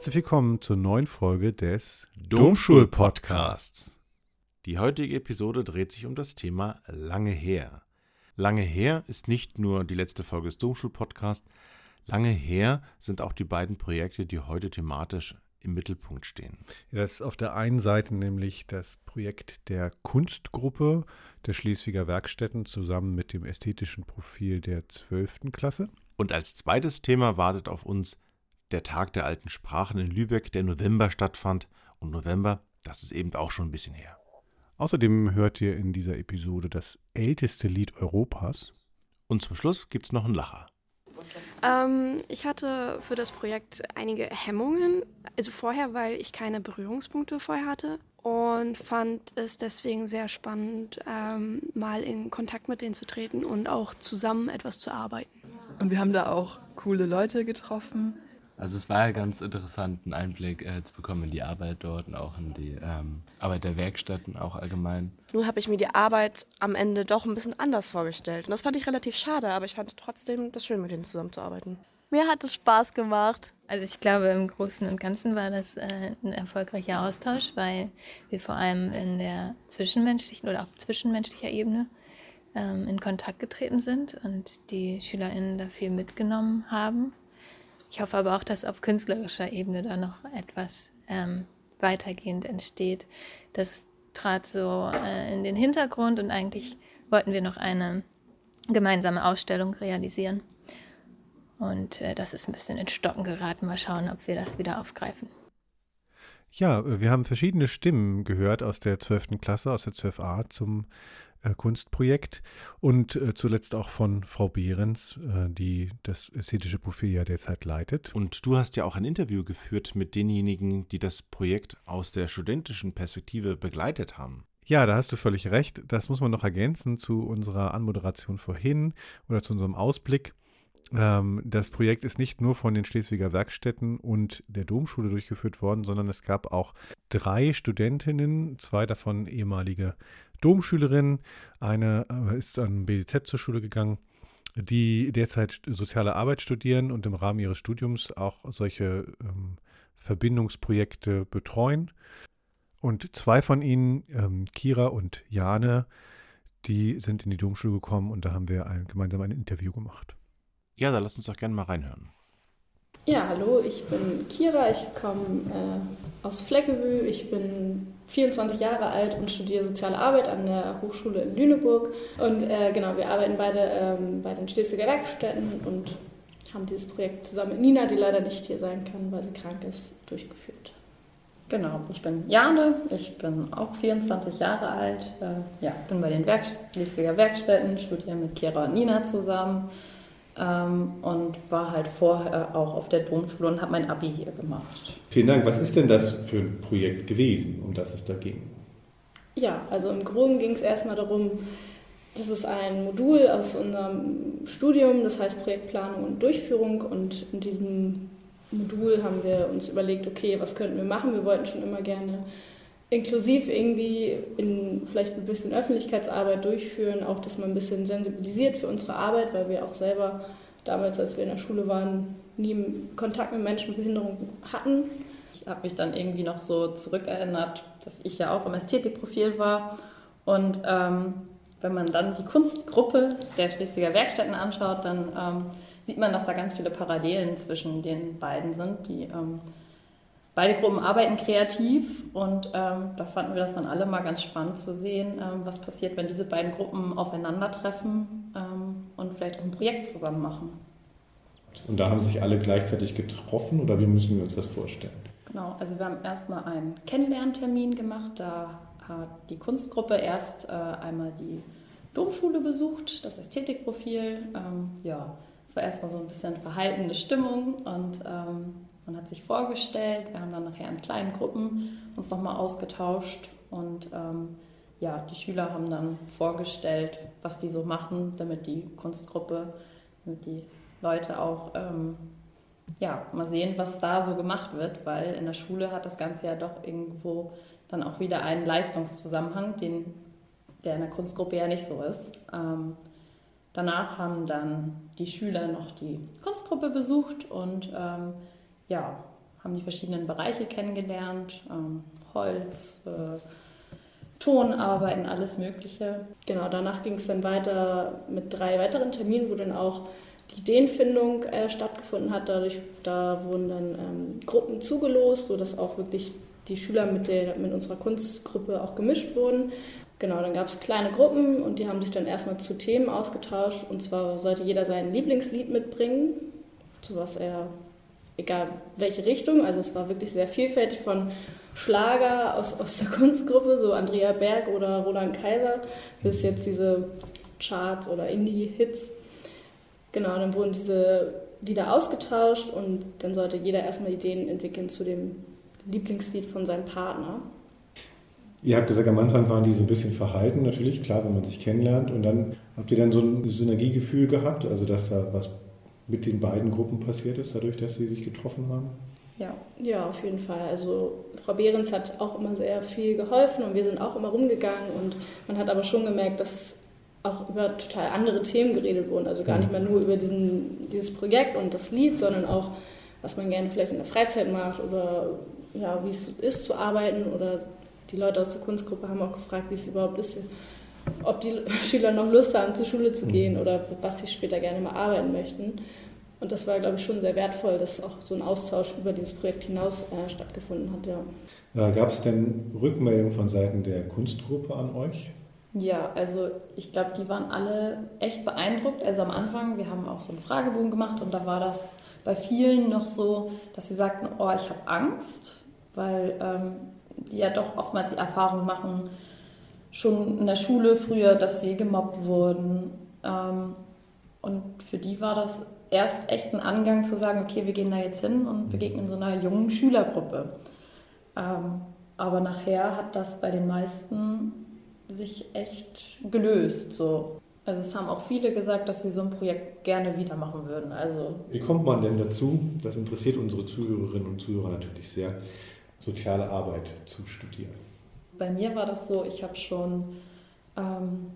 Herzlich willkommen zur neuen Folge des Domschul-Podcasts. Die heutige Episode dreht sich um das Thema Lange her. Lange her ist nicht nur die letzte Folge des Domschul-Podcasts, lange her sind auch die beiden Projekte, die heute thematisch im Mittelpunkt stehen. Das ist auf der einen Seite nämlich das Projekt der Kunstgruppe der Schleswiger Werkstätten zusammen mit dem ästhetischen Profil der 12. Klasse. Und als zweites Thema wartet auf uns der Tag der alten Sprachen in Lübeck, der November stattfand. Und November, das ist eben auch schon ein bisschen her. Außerdem hört ihr in dieser Episode das älteste Lied Europas. Und zum Schluss gibt es noch einen Lacher. Ähm, ich hatte für das Projekt einige Hemmungen. Also vorher, weil ich keine Berührungspunkte vorher hatte und fand es deswegen sehr spannend, ähm, mal in Kontakt mit denen zu treten und auch zusammen etwas zu arbeiten. Und wir haben da auch coole Leute getroffen. Also es war ja ganz interessant, einen Einblick äh, zu bekommen in die Arbeit dort und auch in die ähm, Arbeit der Werkstätten auch allgemein. Nun habe ich mir die Arbeit am Ende doch ein bisschen anders vorgestellt. Und das fand ich relativ schade, aber ich fand trotzdem das schön, mit denen zusammenzuarbeiten. Mir hat es Spaß gemacht. Also ich glaube, im Großen und Ganzen war das äh, ein erfolgreicher Austausch, weil wir vor allem in der zwischenmenschlichen oder auf zwischenmenschlicher Ebene ähm, in Kontakt getreten sind und die SchülerInnen da viel mitgenommen haben ich hoffe aber auch, dass auf künstlerischer Ebene da noch etwas ähm, weitergehend entsteht. Das trat so äh, in den Hintergrund und eigentlich wollten wir noch eine gemeinsame Ausstellung realisieren. Und äh, das ist ein bisschen in Stocken geraten. Mal schauen, ob wir das wieder aufgreifen. Ja, wir haben verschiedene Stimmen gehört aus der 12. Klasse, aus der 12a zum äh, Kunstprojekt und äh, zuletzt auch von Frau Behrens, äh, die das ästhetische Profil ja derzeit leitet. Und du hast ja auch ein Interview geführt mit denjenigen, die das Projekt aus der studentischen Perspektive begleitet haben. Ja, da hast du völlig recht. Das muss man noch ergänzen zu unserer Anmoderation vorhin oder zu unserem Ausblick. Ähm, das Projekt ist nicht nur von den Schleswiger Werkstätten und der Domschule durchgeführt worden, sondern es gab auch drei Studentinnen, zwei davon ehemalige Domschülerin. Eine äh, ist an BDZ zur Schule gegangen, die derzeit soziale Arbeit studieren und im Rahmen ihres Studiums auch solche ähm, Verbindungsprojekte betreuen. Und zwei von ihnen, ähm, Kira und Jane, die sind in die Domschule gekommen und da haben wir ein, gemeinsam ein Interview gemacht. Ja, da lass uns doch gerne mal reinhören. Ja, hallo, ich bin Kira, ich komme äh, aus Fleckebü, ich bin 24 Jahre alt und studiere Soziale Arbeit an der Hochschule in Lüneburg. Und äh, genau, wir arbeiten beide ähm, bei den Schleswiger Werkstätten und haben dieses Projekt zusammen mit Nina, die leider nicht hier sein kann, weil sie krank ist, durchgeführt. Genau, ich bin Jane, ich bin auch 24 Jahre alt, äh, ja, bin bei den Werk Schleswiger Werkstätten, studiere mit Kira und Nina zusammen ähm, und war halt vorher auch auf der Domschule und habe mein Abi hier gemacht. Vielen Dank. Was ist denn das für ein Projekt gewesen, um das es da ging? Ja, also im Groben ging es erstmal darum, das ist ein Modul aus unserem Studium, das heißt Projektplanung und Durchführung. Und in diesem Modul haben wir uns überlegt, okay, was könnten wir machen? Wir wollten schon immer gerne inklusiv irgendwie in vielleicht ein bisschen Öffentlichkeitsarbeit durchführen, auch dass man ein bisschen sensibilisiert für unsere Arbeit, weil wir auch selber damals, als wir in der Schule waren, nie Kontakt mit Menschen mit Behinderung hatten. Ich habe mich dann irgendwie noch so zurückerinnert, dass ich ja auch im Ästhetikprofil war und ähm, wenn man dann die Kunstgruppe der Schleswiger Werkstätten anschaut, dann ähm, sieht man, dass da ganz viele Parallelen zwischen den beiden sind, die ähm, Beide Gruppen arbeiten kreativ und ähm, da fanden wir das dann alle mal ganz spannend zu sehen, ähm, was passiert, wenn diese beiden Gruppen aufeinandertreffen ähm, und vielleicht auch ein Projekt zusammen machen. Und da haben sich alle gleichzeitig getroffen oder wie müssen wir uns das vorstellen? Genau, also wir haben erstmal einen Kennenlerntermin gemacht. Da hat die Kunstgruppe erst äh, einmal die Domschule besucht, das Ästhetikprofil. Ähm, ja, es war erstmal so ein bisschen verhaltene Stimmung und ähm, man hat sich vorgestellt, wir haben dann nachher in kleinen Gruppen uns nochmal ausgetauscht und ähm, ja, die Schüler haben dann vorgestellt, was die so machen, damit die Kunstgruppe, damit die Leute auch ähm, ja, mal sehen, was da so gemacht wird, weil in der Schule hat das Ganze ja doch irgendwo dann auch wieder einen Leistungszusammenhang, den, der in der Kunstgruppe ja nicht so ist. Ähm, danach haben dann die Schüler noch die Kunstgruppe besucht und ähm, ja, haben die verschiedenen Bereiche kennengelernt, ähm, Holz, äh, Tonarbeiten, alles Mögliche. Genau, danach ging es dann weiter mit drei weiteren Terminen, wo dann auch die Ideenfindung äh, stattgefunden hat. Dadurch, da wurden dann ähm, Gruppen zugelost, sodass auch wirklich die Schüler mit, der, mit unserer Kunstgruppe auch gemischt wurden. Genau, dann gab es kleine Gruppen und die haben sich dann erstmal zu Themen ausgetauscht. Und zwar sollte jeder sein Lieblingslied mitbringen, zu was er, egal welche Richtung. Also es war wirklich sehr vielfältig von Schlager aus, aus der Kunstgruppe, so Andrea Berg oder Roland Kaiser, bis jetzt diese Charts oder Indie-Hits. Genau, dann wurden diese Lieder ausgetauscht und dann sollte jeder erstmal Ideen entwickeln zu dem Lieblingslied von seinem Partner. Ihr habt gesagt, am Anfang waren die so ein bisschen verhalten, natürlich, klar, wenn man sich kennenlernt. Und dann habt ihr dann so ein Synergiegefühl gehabt, also dass da was mit den beiden Gruppen passiert ist, dadurch, dass sie sich getroffen haben? Ja, ja, auf jeden Fall. Also Frau Behrens hat auch immer sehr viel geholfen und wir sind auch immer rumgegangen und man hat aber schon gemerkt, dass auch über total andere Themen geredet wurden. Also gar nicht mehr nur über diesen, dieses Projekt und das Lied, sondern auch, was man gerne vielleicht in der Freizeit macht oder ja, wie es ist zu arbeiten oder die Leute aus der Kunstgruppe haben auch gefragt, wie es überhaupt ist, ob die Schüler noch Lust haben, zur Schule zu gehen oder was sie später gerne mal arbeiten möchten. Und das war, glaube ich, schon sehr wertvoll, dass auch so ein Austausch über dieses Projekt hinaus äh, stattgefunden hat. Ja. Äh, Gab es denn Rückmeldungen von Seiten der Kunstgruppe an euch? Ja, also ich glaube, die waren alle echt beeindruckt. Also am Anfang, wir haben auch so einen Fragebogen gemacht und da war das bei vielen noch so, dass sie sagten, oh, ich habe Angst, weil ähm, die ja doch oftmals die Erfahrung machen, schon in der Schule früher, dass sie gemobbt wurden. Ähm, und für die war das erst echt ein Angang zu sagen, okay, wir gehen da jetzt hin und begegnen so einer jungen Schülergruppe. Ähm, aber nachher hat das bei den meisten sich echt gelöst. So. Also es haben auch viele gesagt, dass sie so ein Projekt gerne wieder machen würden. Also Wie kommt man denn dazu? Das interessiert unsere Zuhörerinnen und Zuhörer natürlich sehr soziale Arbeit zu studieren? Bei mir war das so, ich habe schon ähm,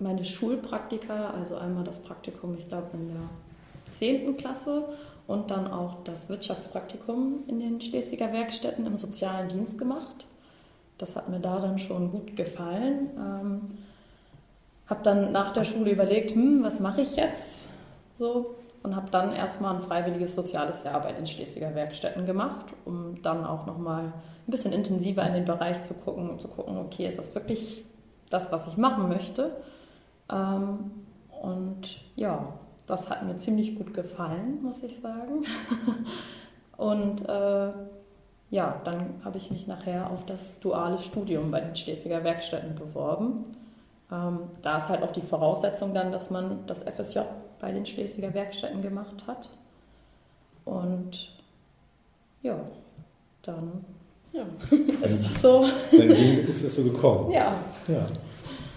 meine Schulpraktika, also einmal das Praktikum, ich glaube in der 10. Klasse und dann auch das Wirtschaftspraktikum in den Schleswiger Werkstätten im sozialen Dienst gemacht. Das hat mir da dann schon gut gefallen. Ähm, habe dann nach der Schule überlegt, hm, was mache ich jetzt? So, und habe dann erstmal ein freiwilliges soziales Jahr bei den Schleswiger Werkstätten gemacht, um dann auch nochmal ein bisschen intensiver in den Bereich zu gucken, um zu gucken, okay, ist das wirklich das, was ich machen möchte? Ähm, und ja, das hat mir ziemlich gut gefallen, muss ich sagen. und äh, ja, dann habe ich mich nachher auf das duale Studium bei den Schleswiger Werkstätten beworben. Ähm, da ist halt auch die Voraussetzung dann, dass man das FSJ bei den Schleswiger Werkstätten gemacht hat. Und ja, dann ja, ist das so. Dann ist das so gekommen. Ja. Ja,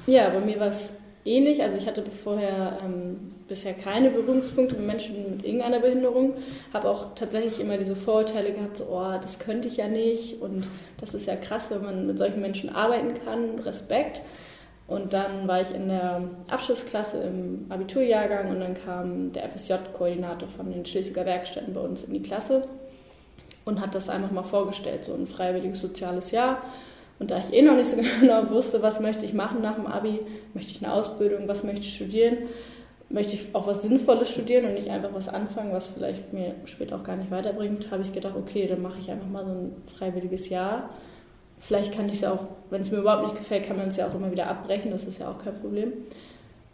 ja bei mir war es ähnlich. Also ich hatte vorher ähm, bisher keine Berührungspunkte mit Menschen mit irgendeiner Behinderung. Habe auch tatsächlich immer diese Vorurteile gehabt, so, oh, das könnte ich ja nicht. Und das ist ja krass, wenn man mit solchen Menschen arbeiten kann. Respekt. Und dann war ich in der Abschlussklasse im Abiturjahrgang und dann kam der FSJ-Koordinator von den Schleswiger Werkstätten bei uns in die Klasse und hat das einfach mal vorgestellt, so ein freiwilliges soziales Jahr. Und da ich eh noch nicht so genau wusste, was möchte ich machen nach dem Abi, möchte ich eine Ausbildung, was möchte ich studieren, möchte ich auch was Sinnvolles studieren und nicht einfach was anfangen, was vielleicht mir später auch gar nicht weiterbringt, habe ich gedacht, okay, dann mache ich einfach mal so ein freiwilliges Jahr Vielleicht kann ich es ja auch, wenn es mir überhaupt nicht gefällt, kann man es ja auch immer wieder abbrechen, das ist ja auch kein Problem.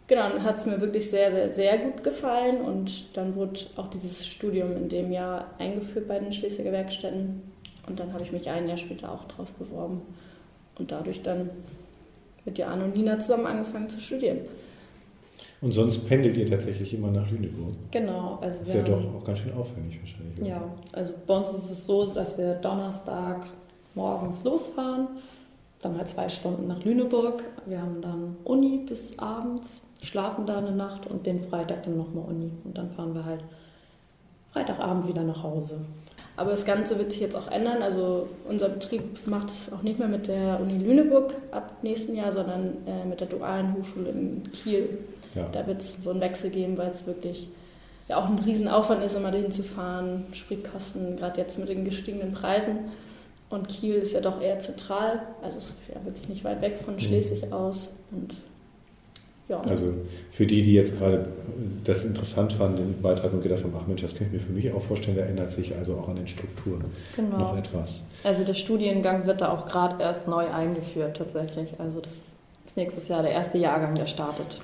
Genau, dann hat es mir wirklich sehr, sehr, sehr gut gefallen und dann wurde auch dieses Studium in dem Jahr eingeführt bei den Schleswiger Werkstätten und dann habe ich mich ein Jahr später auch drauf beworben und dadurch dann mit Jan und Nina zusammen angefangen zu studieren. Und sonst pendelt ihr tatsächlich immer nach Lüneburg? Genau. Also das ist ja doch auch ganz schön aufwendig wahrscheinlich. Ja, also bei uns ist es so, dass wir Donnerstag morgens losfahren, dann halt zwei Stunden nach Lüneburg. Wir haben dann Uni bis abends, schlafen da eine Nacht und den Freitag dann nochmal Uni. Und dann fahren wir halt Freitagabend wieder nach Hause. Aber das Ganze wird sich jetzt auch ändern. Also unser Betrieb macht es auch nicht mehr mit der Uni Lüneburg ab nächsten Jahr, sondern äh, mit der Dualen Hochschule in Kiel. Ja. Da wird es so einen Wechsel geben, weil es wirklich ja auch ein Riesenaufwand ist, immer dahin zu fahren, Spritkosten, gerade jetzt mit den gestiegenen Preisen. Und Kiel ist ja doch eher zentral, also ist ja wirklich nicht weit weg von mhm. Schleswig aus. Und ja. Also für die, die jetzt gerade das interessant fanden, den Beitrag und gedacht haben, ach Mensch, das kann ich mir für mich auch vorstellen, da ändert sich also auch an den Strukturen genau. noch etwas. Also der Studiengang wird da auch gerade erst neu eingeführt tatsächlich. Also das ist nächstes Jahr der erste Jahrgang, der startet.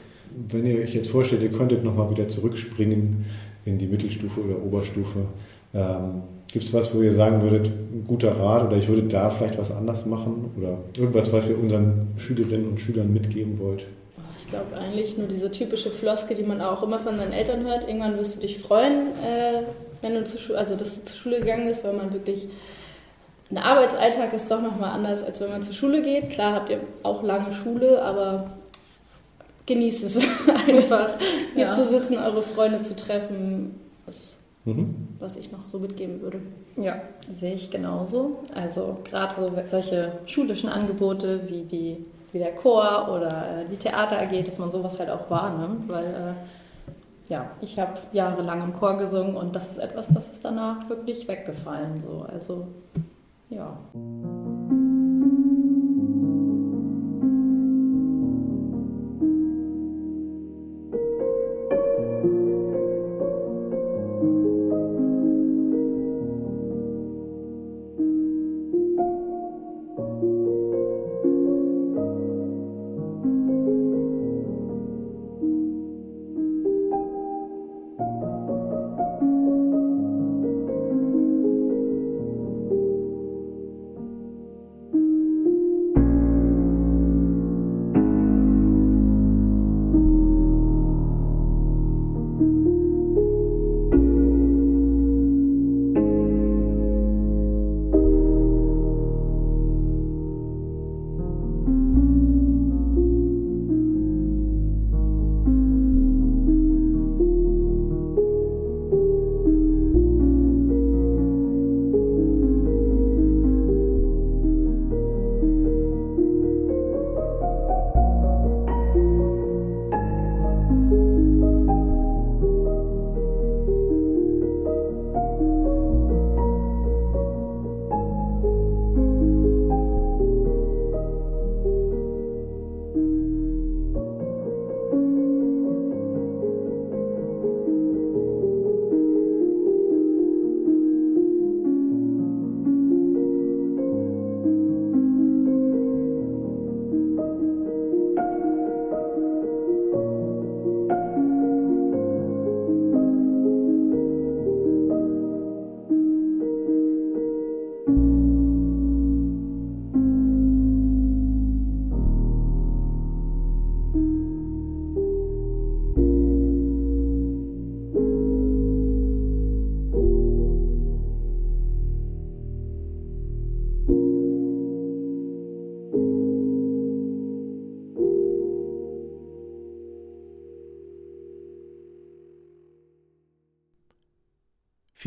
Wenn ihr euch jetzt vorstellt, ihr könntet nochmal wieder zurückspringen in die Mittelstufe oder Oberstufe, ähm, Gibt es was, wo ihr sagen würdet, ein guter Rat oder ich würde da vielleicht was anders machen oder irgendwas, was ihr unseren Schülerinnen und Schülern mitgeben wollt? Ich glaube eigentlich nur diese typische Floske, die man auch immer von seinen Eltern hört. Irgendwann wirst du dich freuen, äh, wenn du zur Schule, also dass du zur Schule gegangen bist, weil man wirklich ein Arbeitsalltag ist doch nochmal anders, als wenn man zur Schule geht. Klar habt ihr auch lange Schule, aber genießt es einfach, hier ja. zu sitzen, eure Freunde zu treffen. Mhm. was ich noch so mitgeben würde. Ja, sehe ich genauso. Also gerade so solche schulischen Angebote wie die wie der Chor oder äh, die Theater AG, dass man sowas halt auch wahrnimmt, weil äh, ja, ich habe jahrelang im Chor gesungen und das ist etwas, das ist danach wirklich weggefallen. So. Also ja.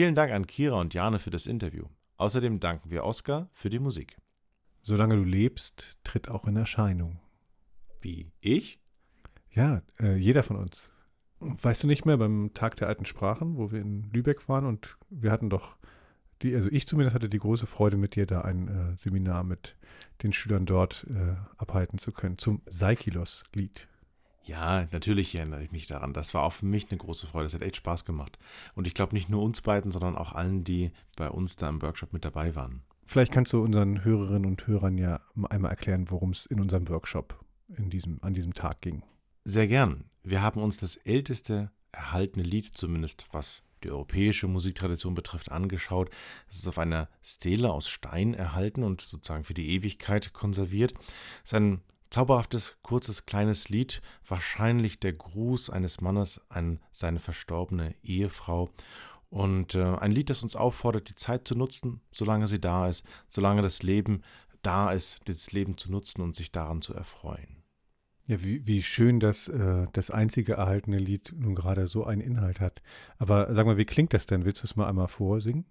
Vielen Dank an Kira und Jane für das Interview. Außerdem danken wir Oskar für die Musik. Solange du lebst, tritt auch in Erscheinung. Wie ich? Ja, äh, jeder von uns. Weißt du nicht mehr beim Tag der alten Sprachen, wo wir in Lübeck waren und wir hatten doch, die, also ich zumindest hatte die große Freude mit dir da ein äh, Seminar mit den Schülern dort äh, abhalten zu können zum Saikilos-Lied. Ja, natürlich erinnere ich mich daran. Das war auch für mich eine große Freude. Das hat echt Spaß gemacht. Und ich glaube nicht nur uns beiden, sondern auch allen, die bei uns da im Workshop mit dabei waren. Vielleicht kannst du unseren Hörerinnen und Hörern ja einmal erklären, worum es in unserem Workshop in diesem, an diesem Tag ging. Sehr gern. Wir haben uns das älteste erhaltene Lied, zumindest was die europäische Musiktradition betrifft, angeschaut. Es ist auf einer Stele aus Stein erhalten und sozusagen für die Ewigkeit konserviert. Es ist ein Zauberhaftes, kurzes, kleines Lied, wahrscheinlich der Gruß eines Mannes an seine verstorbene Ehefrau. Und äh, ein Lied, das uns auffordert, die Zeit zu nutzen, solange sie da ist, solange das Leben da ist, dieses Leben zu nutzen und sich daran zu erfreuen. Ja, wie, wie schön, dass äh, das einzige erhaltene Lied nun gerade so einen Inhalt hat. Aber sag mal, wie klingt das denn? Willst du es mal einmal vorsingen?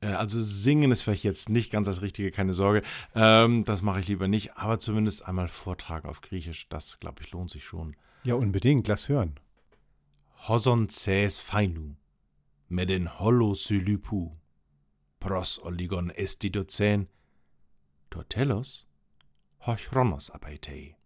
Äh, also singen ist vielleicht jetzt nicht ganz das Richtige, keine Sorge. Ähm, das mache ich lieber nicht, aber zumindest einmal vortragen auf Griechisch, das glaube ich lohnt sich schon. Ja, unbedingt, lass hören. Hoson ces fainu, meden hollo sylypu, pros oligon estidocen, tortellos, hochronos abaitei.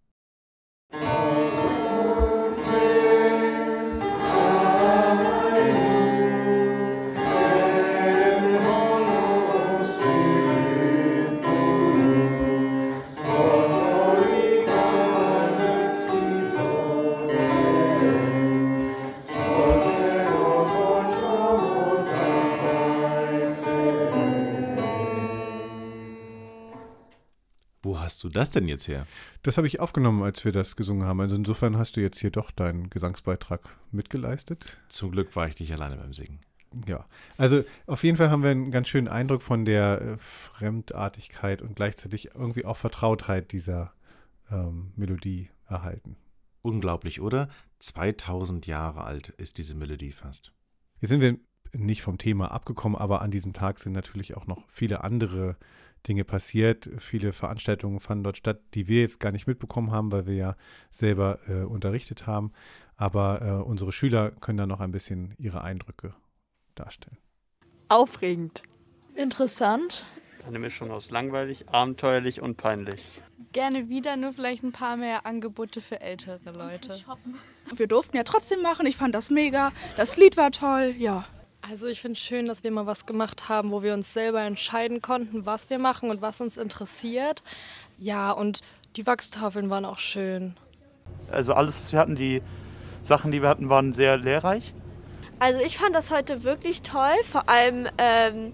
Du das denn jetzt her? Das habe ich aufgenommen, als wir das gesungen haben. Also insofern hast du jetzt hier doch deinen Gesangsbeitrag mitgeleistet. Zum Glück war ich nicht alleine beim Singen. Ja, also auf jeden Fall haben wir einen ganz schönen Eindruck von der äh, Fremdartigkeit und gleichzeitig irgendwie auch Vertrautheit dieser ähm, Melodie erhalten. Unglaublich, oder? 2000 Jahre alt ist diese Melodie fast. Jetzt sind wir nicht vom Thema abgekommen, aber an diesem Tag sind natürlich auch noch viele andere Dinge passiert. Viele Veranstaltungen fanden dort statt, die wir jetzt gar nicht mitbekommen haben, weil wir ja selber äh, unterrichtet haben. Aber äh, unsere Schüler können da noch ein bisschen ihre Eindrücke darstellen. Aufregend. Interessant. Eine Mischung aus langweilig, abenteuerlich und peinlich. Gerne wieder, nur vielleicht ein paar mehr Angebote für ältere Leute. Wir durften ja trotzdem machen. Ich fand das mega. Das Lied war toll. Ja. Also ich finde es schön, dass wir mal was gemacht haben, wo wir uns selber entscheiden konnten, was wir machen und was uns interessiert. Ja, und die Wachstafeln waren auch schön. Also alles, was wir hatten, die Sachen, die wir hatten, waren sehr lehrreich. Also ich fand das heute wirklich toll, vor allem ähm,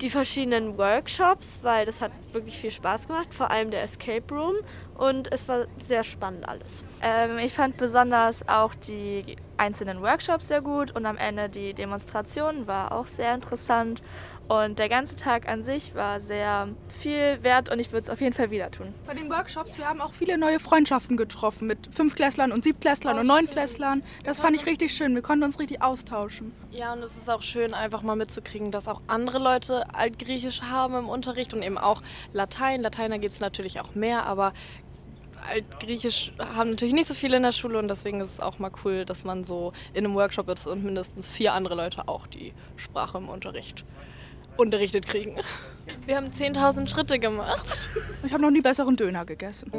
die verschiedenen Workshops, weil das hat wirklich viel Spaß gemacht, vor allem der Escape Room und es war sehr spannend alles. Ähm, ich fand besonders auch die einzelnen Workshops sehr gut und am Ende die Demonstration war auch sehr interessant und der ganze Tag an sich war sehr viel wert und ich würde es auf jeden Fall wieder tun. Bei den Workshops, wir haben auch viele neue Freundschaften getroffen mit Fünfklässlern und Siebtklässlern und Neunklässlern. Das fand ich richtig schön. Wir konnten uns richtig austauschen. Ja, und es ist auch schön, einfach mal mitzukriegen, dass auch andere Leute Altgriechisch haben im Unterricht und eben auch Latein. Lateiner gibt es natürlich auch mehr, aber Altgriechisch haben natürlich nicht so viele in der Schule und deswegen ist es auch mal cool, dass man so in einem Workshop ist und mindestens vier andere Leute auch die Sprache im Unterricht unterrichtet kriegen. Wir haben 10.000 Schritte gemacht. Ich habe noch nie besseren Döner gegessen.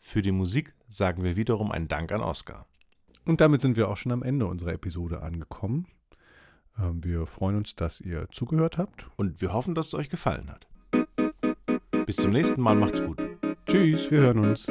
Für die Musik sagen wir wiederum einen Dank an Oskar. Und damit sind wir auch schon am Ende unserer Episode angekommen. Ähm, wir freuen uns, dass ihr zugehört habt. Und wir hoffen, dass es euch gefallen hat. Bis zum nächsten Mal, macht's gut. Tschüss, wir hören uns.